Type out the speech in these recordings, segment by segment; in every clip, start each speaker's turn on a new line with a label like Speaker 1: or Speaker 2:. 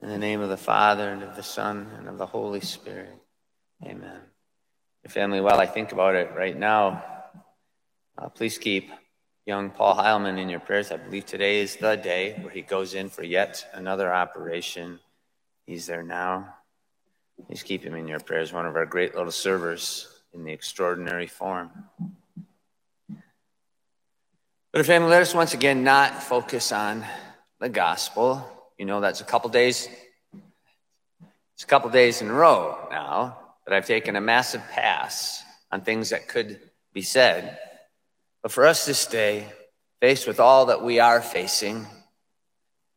Speaker 1: In the name of the Father, and of the Son, and of the Holy Spirit. Amen. Your family, while I think about it right now, uh, please keep young Paul Heilman in your prayers. I believe today is the day where he goes in for yet another operation. He's there now. Please keep him in your prayers, one of our great little servers in the extraordinary form. But, family, let us once again not focus on the gospel you know, that's a couple days. It's a couple days in a row now that I've taken a massive pass on things that could be said. But for us this day, faced with all that we are facing,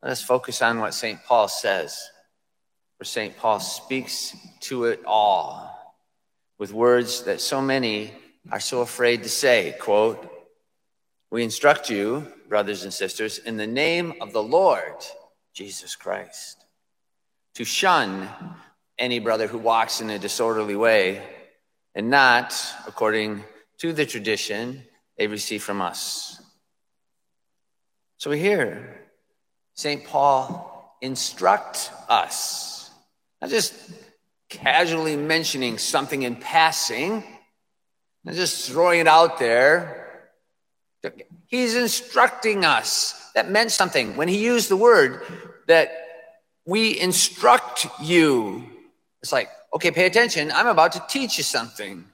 Speaker 1: let us focus on what St. Paul says. For St. Paul speaks to it all with words that so many are so afraid to say. Quote, We instruct you, brothers and sisters, in the name of the Lord Jesus Christ. To shun any brother who walks in a disorderly way and not according to the tradition they receive from us. So we hear St. Paul instruct us, not just casually mentioning something in passing, not just throwing it out there. He's instructing us that meant something. When he used the word that we instruct you, it's like, okay, pay attention. I'm about to teach you something.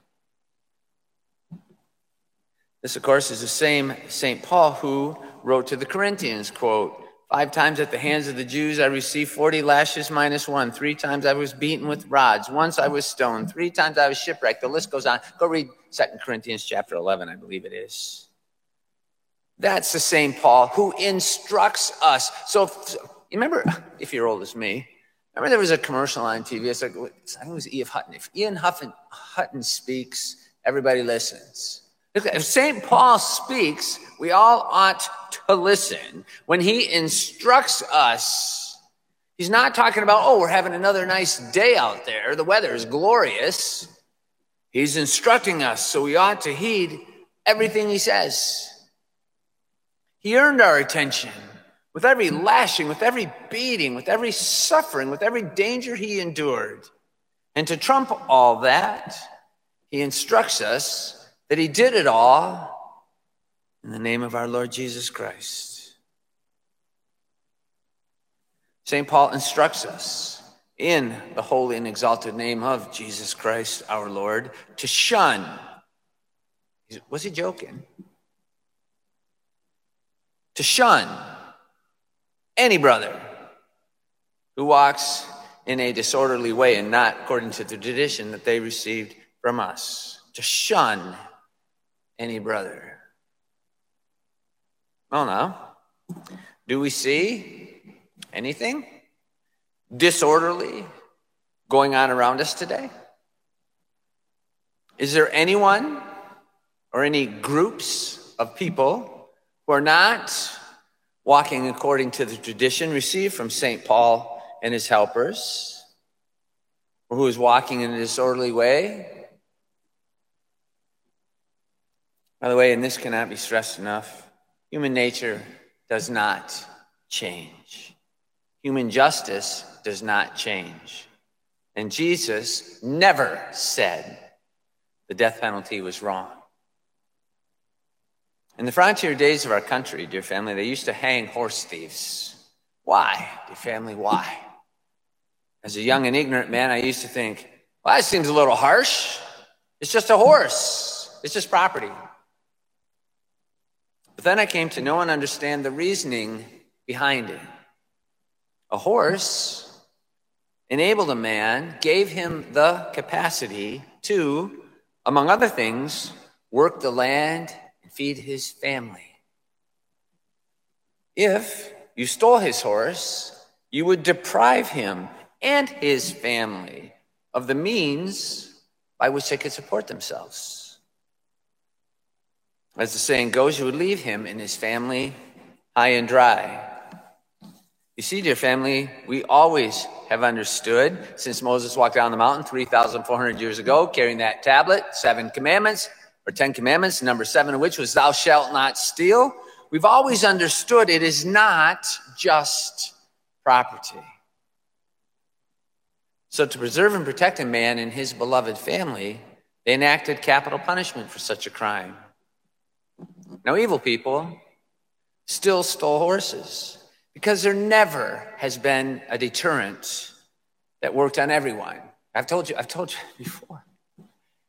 Speaker 1: This, of course, is the same St. Paul who wrote to the Corinthians, quote, Five times at the hands of the Jews I received 40 lashes minus one. Three times I was beaten with rods. Once I was stoned. Three times I was shipwrecked. The list goes on. Go read Second Corinthians chapter 11, I believe it is. That's the same Paul who instructs us. So, if, remember, if you're old as me, remember there was a commercial on TV. It's like, I think it was E.F. Hutton. If Ian Huffin, Hutton speaks, everybody listens. If St. Paul speaks, we all ought to listen. When he instructs us, he's not talking about, oh, we're having another nice day out there. The weather is glorious. He's instructing us, so we ought to heed everything he says. He earned our attention with every lashing, with every beating, with every suffering, with every danger he endured. And to trump all that, he instructs us that he did it all in the name of our Lord Jesus Christ. St. Paul instructs us in the holy and exalted name of Jesus Christ our Lord to shun. Was he joking? To shun any brother who walks in a disorderly way and not according to the tradition that they received from us. To shun any brother. Well, now, do we see anything disorderly going on around us today? Is there anyone or any groups of people who are not walking according to the tradition received from St. Paul and his helpers, or who is walking in a disorderly way. By the way, and this cannot be stressed enough, human nature does not change. Human justice does not change. And Jesus never said the death penalty was wrong. In the frontier days of our country, dear family, they used to hang horse thieves. Why, dear family, why? As a young and ignorant man, I used to think, well, that seems a little harsh. It's just a horse, it's just property. But then I came to know and understand the reasoning behind it. A horse enabled a man, gave him the capacity to, among other things, work the land feed his family. If you stole his horse, you would deprive him and his family of the means by which they could support themselves. As the saying goes, you would leave him and his family high and dry. You see, dear family, we always have understood since Moses walked down the mountain 3,400 years ago, carrying that tablet, seven commandments, or Ten Commandments, number seven of which was, Thou shalt not steal. We've always understood it is not just property. So, to preserve and protect a man and his beloved family, they enacted capital punishment for such a crime. Now, evil people still stole horses because there never has been a deterrent that worked on everyone. I've told you, I've told you before.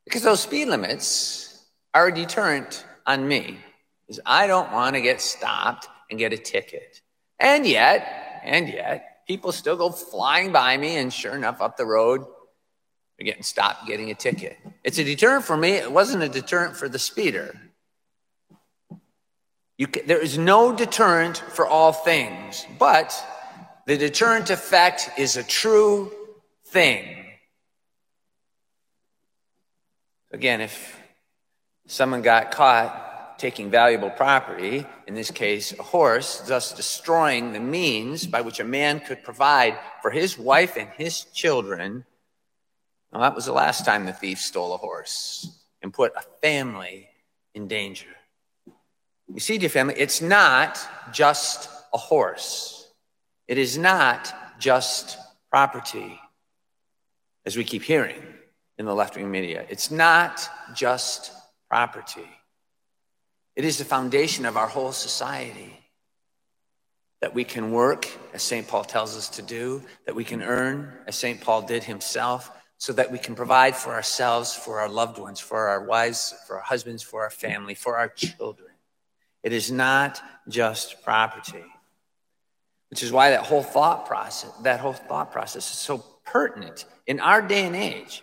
Speaker 1: Because those speed limits are a deterrent on me. Because I don't want to get stopped and get a ticket. And yet, and yet, people still go flying by me, and sure enough, up the road, they're getting stopped, getting a ticket. It's a deterrent for me. It wasn't a deterrent for the speeder. Can, there is no deterrent for all things, but the deterrent effect is a true thing. Again, if someone got caught taking valuable property, in this case, a horse, thus destroying the means by which a man could provide for his wife and his children, well, that was the last time the thief stole a horse and put a family in danger. You see, dear family, it's not just a horse. It is not just property, as we keep hearing in the left wing media. It's not just property, it is the foundation of our whole society. That we can work, as St. Paul tells us to do, that we can earn, as St. Paul did himself, so that we can provide for ourselves, for our loved ones, for our wives, for our husbands, for our family, for our children. It is not just property. Which is why that whole thought process, that whole thought process is so pertinent in our day and age.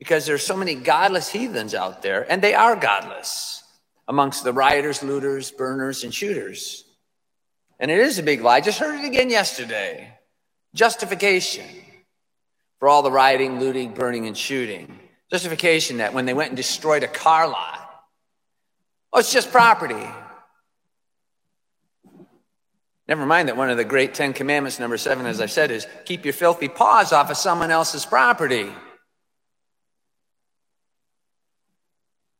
Speaker 1: Because there are so many godless heathens out there, and they are godless amongst the rioters, looters, burners, and shooters. And it is a big lie. I just heard it again yesterday. Justification for all the rioting, looting, burning, and shooting. Justification that when they went and destroyed a car lot, oh, it's just property. Never mind that one of the great Ten Commandments, number seven, as I've said, is keep your filthy paws off of someone else's property.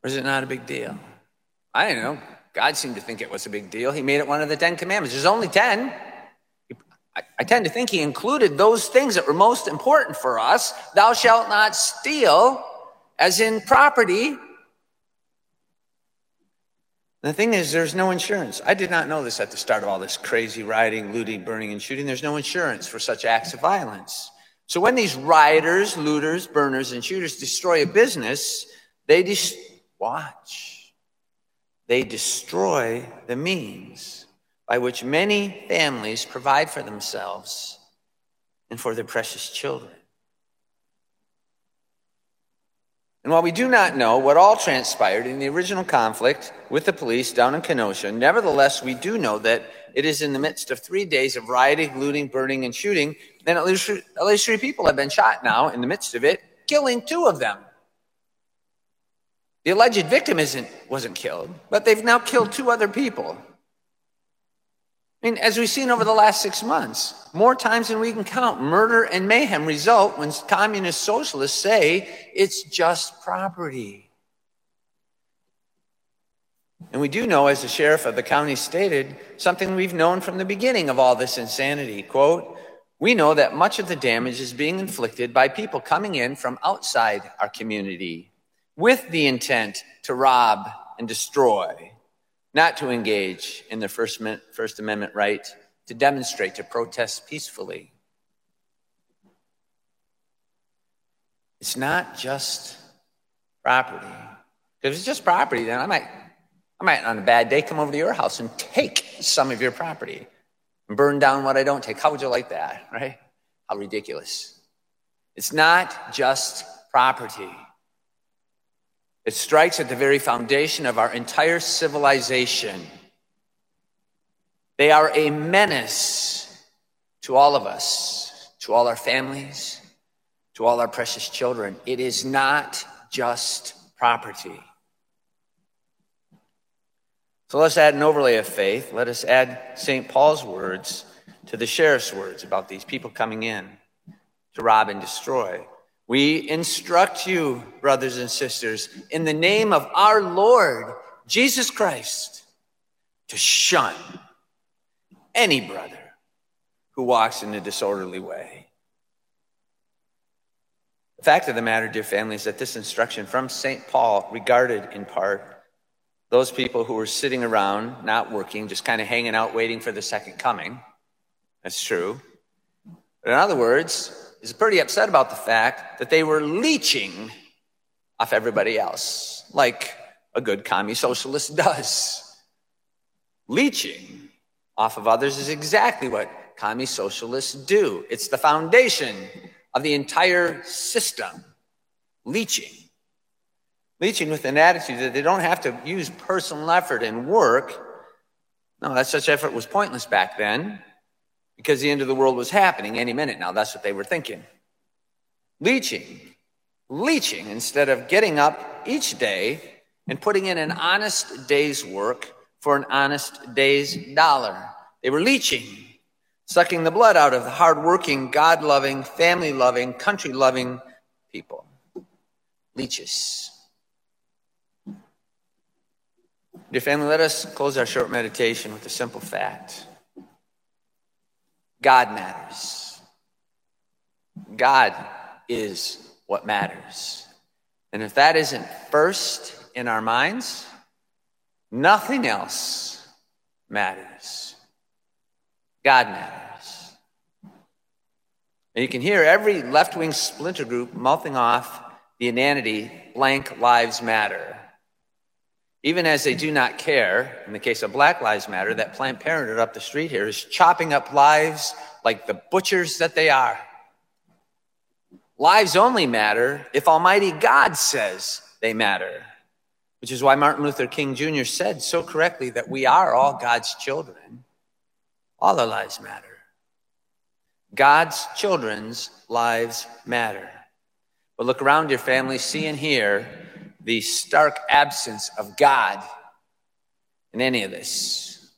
Speaker 1: Or is it not a big deal? I don't know. God seemed to think it was a big deal. He made it one of the Ten Commandments. There's only ten. I, I tend to think he included those things that were most important for us. Thou shalt not steal, as in property, the thing is, there's no insurance. I did not know this at the start of all this crazy rioting, looting, burning, and shooting. There's no insurance for such acts of violence. So when these rioters, looters, burners, and shooters destroy a business, they dis- watch. They destroy the means by which many families provide for themselves and for their precious children. And while we do not know what all transpired in the original conflict with the police down in Kenosha, nevertheless, we do know that it is in the midst of three days of rioting, looting, burning, and shooting, least, at least three people have been shot now in the midst of it, killing two of them. The alleged victim isn't, wasn't killed, but they've now killed two other people. I mean, as we've seen over the last six months, more times than we can count, murder and mayhem result when communist socialists say it's just property. And we do know, as the sheriff of the county stated, something we've known from the beginning of all this insanity. Quote, we know that much of the damage is being inflicted by people coming in from outside our community with the intent to rob and destroy not to engage in the First, First Amendment right to demonstrate, to protest peacefully. It's not just property. If it's just property, then I might, I might on a bad day come over to your house and take some of your property and burn down what I don't take. How would you like that, right? How ridiculous. It's not just property. It strikes at the very foundation of our entire civilization. They are a menace to all of us, to all our families, to all our precious children. It is not just property. So let's add an overlay of faith. Let us add St. Paul's words to the sheriff's words about these people coming in to rob and destroy. We instruct you, brothers and sisters, in the name of our Lord Jesus Christ, to shun any brother who walks in a disorderly way. The fact of the matter, dear family, is that this instruction from St. Paul regarded in part those people who were sitting around, not working, just kind of hanging out, waiting for the second coming. That's true. But in other words, he's pretty upset about the fact that they were leeching off everybody else, like a good commie socialist does. Leeching off of others is exactly what commie socialists do. It's the foundation of the entire system. Leeching. Leeching with an attitude that they don't have to use personal effort and work. No, that such effort was pointless back then because the end of the world was happening any minute now. That's what they were thinking. Leeching. Leeching instead of getting up each day and putting in an honest day's work for an honest day's dollar. They were leeching, sucking the blood out of the hardworking, God loving, family loving, country loving people. Leeches. Dear family, let us close our short meditation with a simple fact God matters. God is what matters. And if that isn't first in our minds, nothing else matters. God matters. And you can hear every left wing splinter group mouthing off the inanity blank lives matter. Even as they do not care, in the case of Black Lives Matter, that Planned Parenthood up the street here is chopping up lives like the butchers that they are. Lives only matter if Almighty God says they matter, which is why Martin Luther King Jr. said so correctly that we are all God's children. All our lives matter. God's children's lives matter. But look around your family, see and hear the stark absence of God in any of this.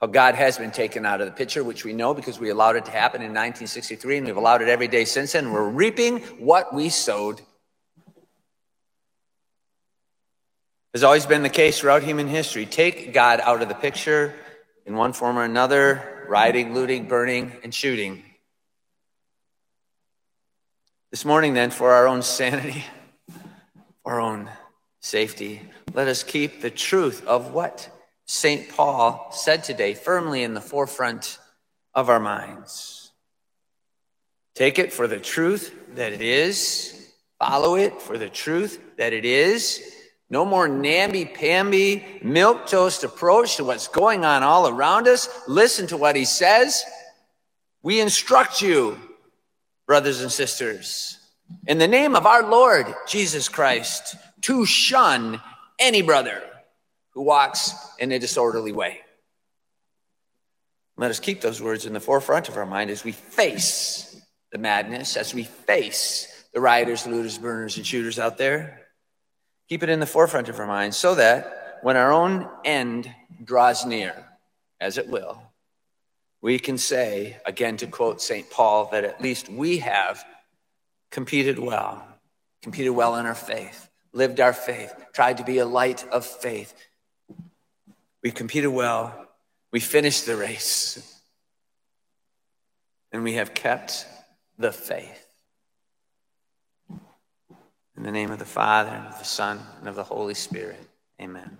Speaker 1: How God has been taken out of the picture, which we know because we allowed it to happen in 1963, and we've allowed it every day since then. We're reaping what we sowed. Has always been the case throughout human history. Take God out of the picture in one form or another, rioting, looting, burning, and shooting. This morning, then, for our own sanity, our own safety. Let us keep the truth of what St. Paul said today firmly in the forefront of our minds. Take it for the truth that it is, follow it for the truth that it is. No more namby-pamby, milk-toast approach to what's going on all around us. Listen to what he says. We instruct you, brothers and sisters, in the name of our Lord Jesus Christ to shun any brother who walks in a disorderly way. Let us keep those words in the forefront of our mind as we face the madness, as we face the rioters, looters, burners, and shooters out there. Keep it in the forefront of our mind so that when our own end draws near, as it will, we can say, again to quote St. Paul, that at least we have competed well, competed well in our faith, lived our faith, tried to be a light of faith. We competed well, we finished the race, and we have kept the faith. In the name of the Father, and of the Son, and of the Holy Spirit, amen.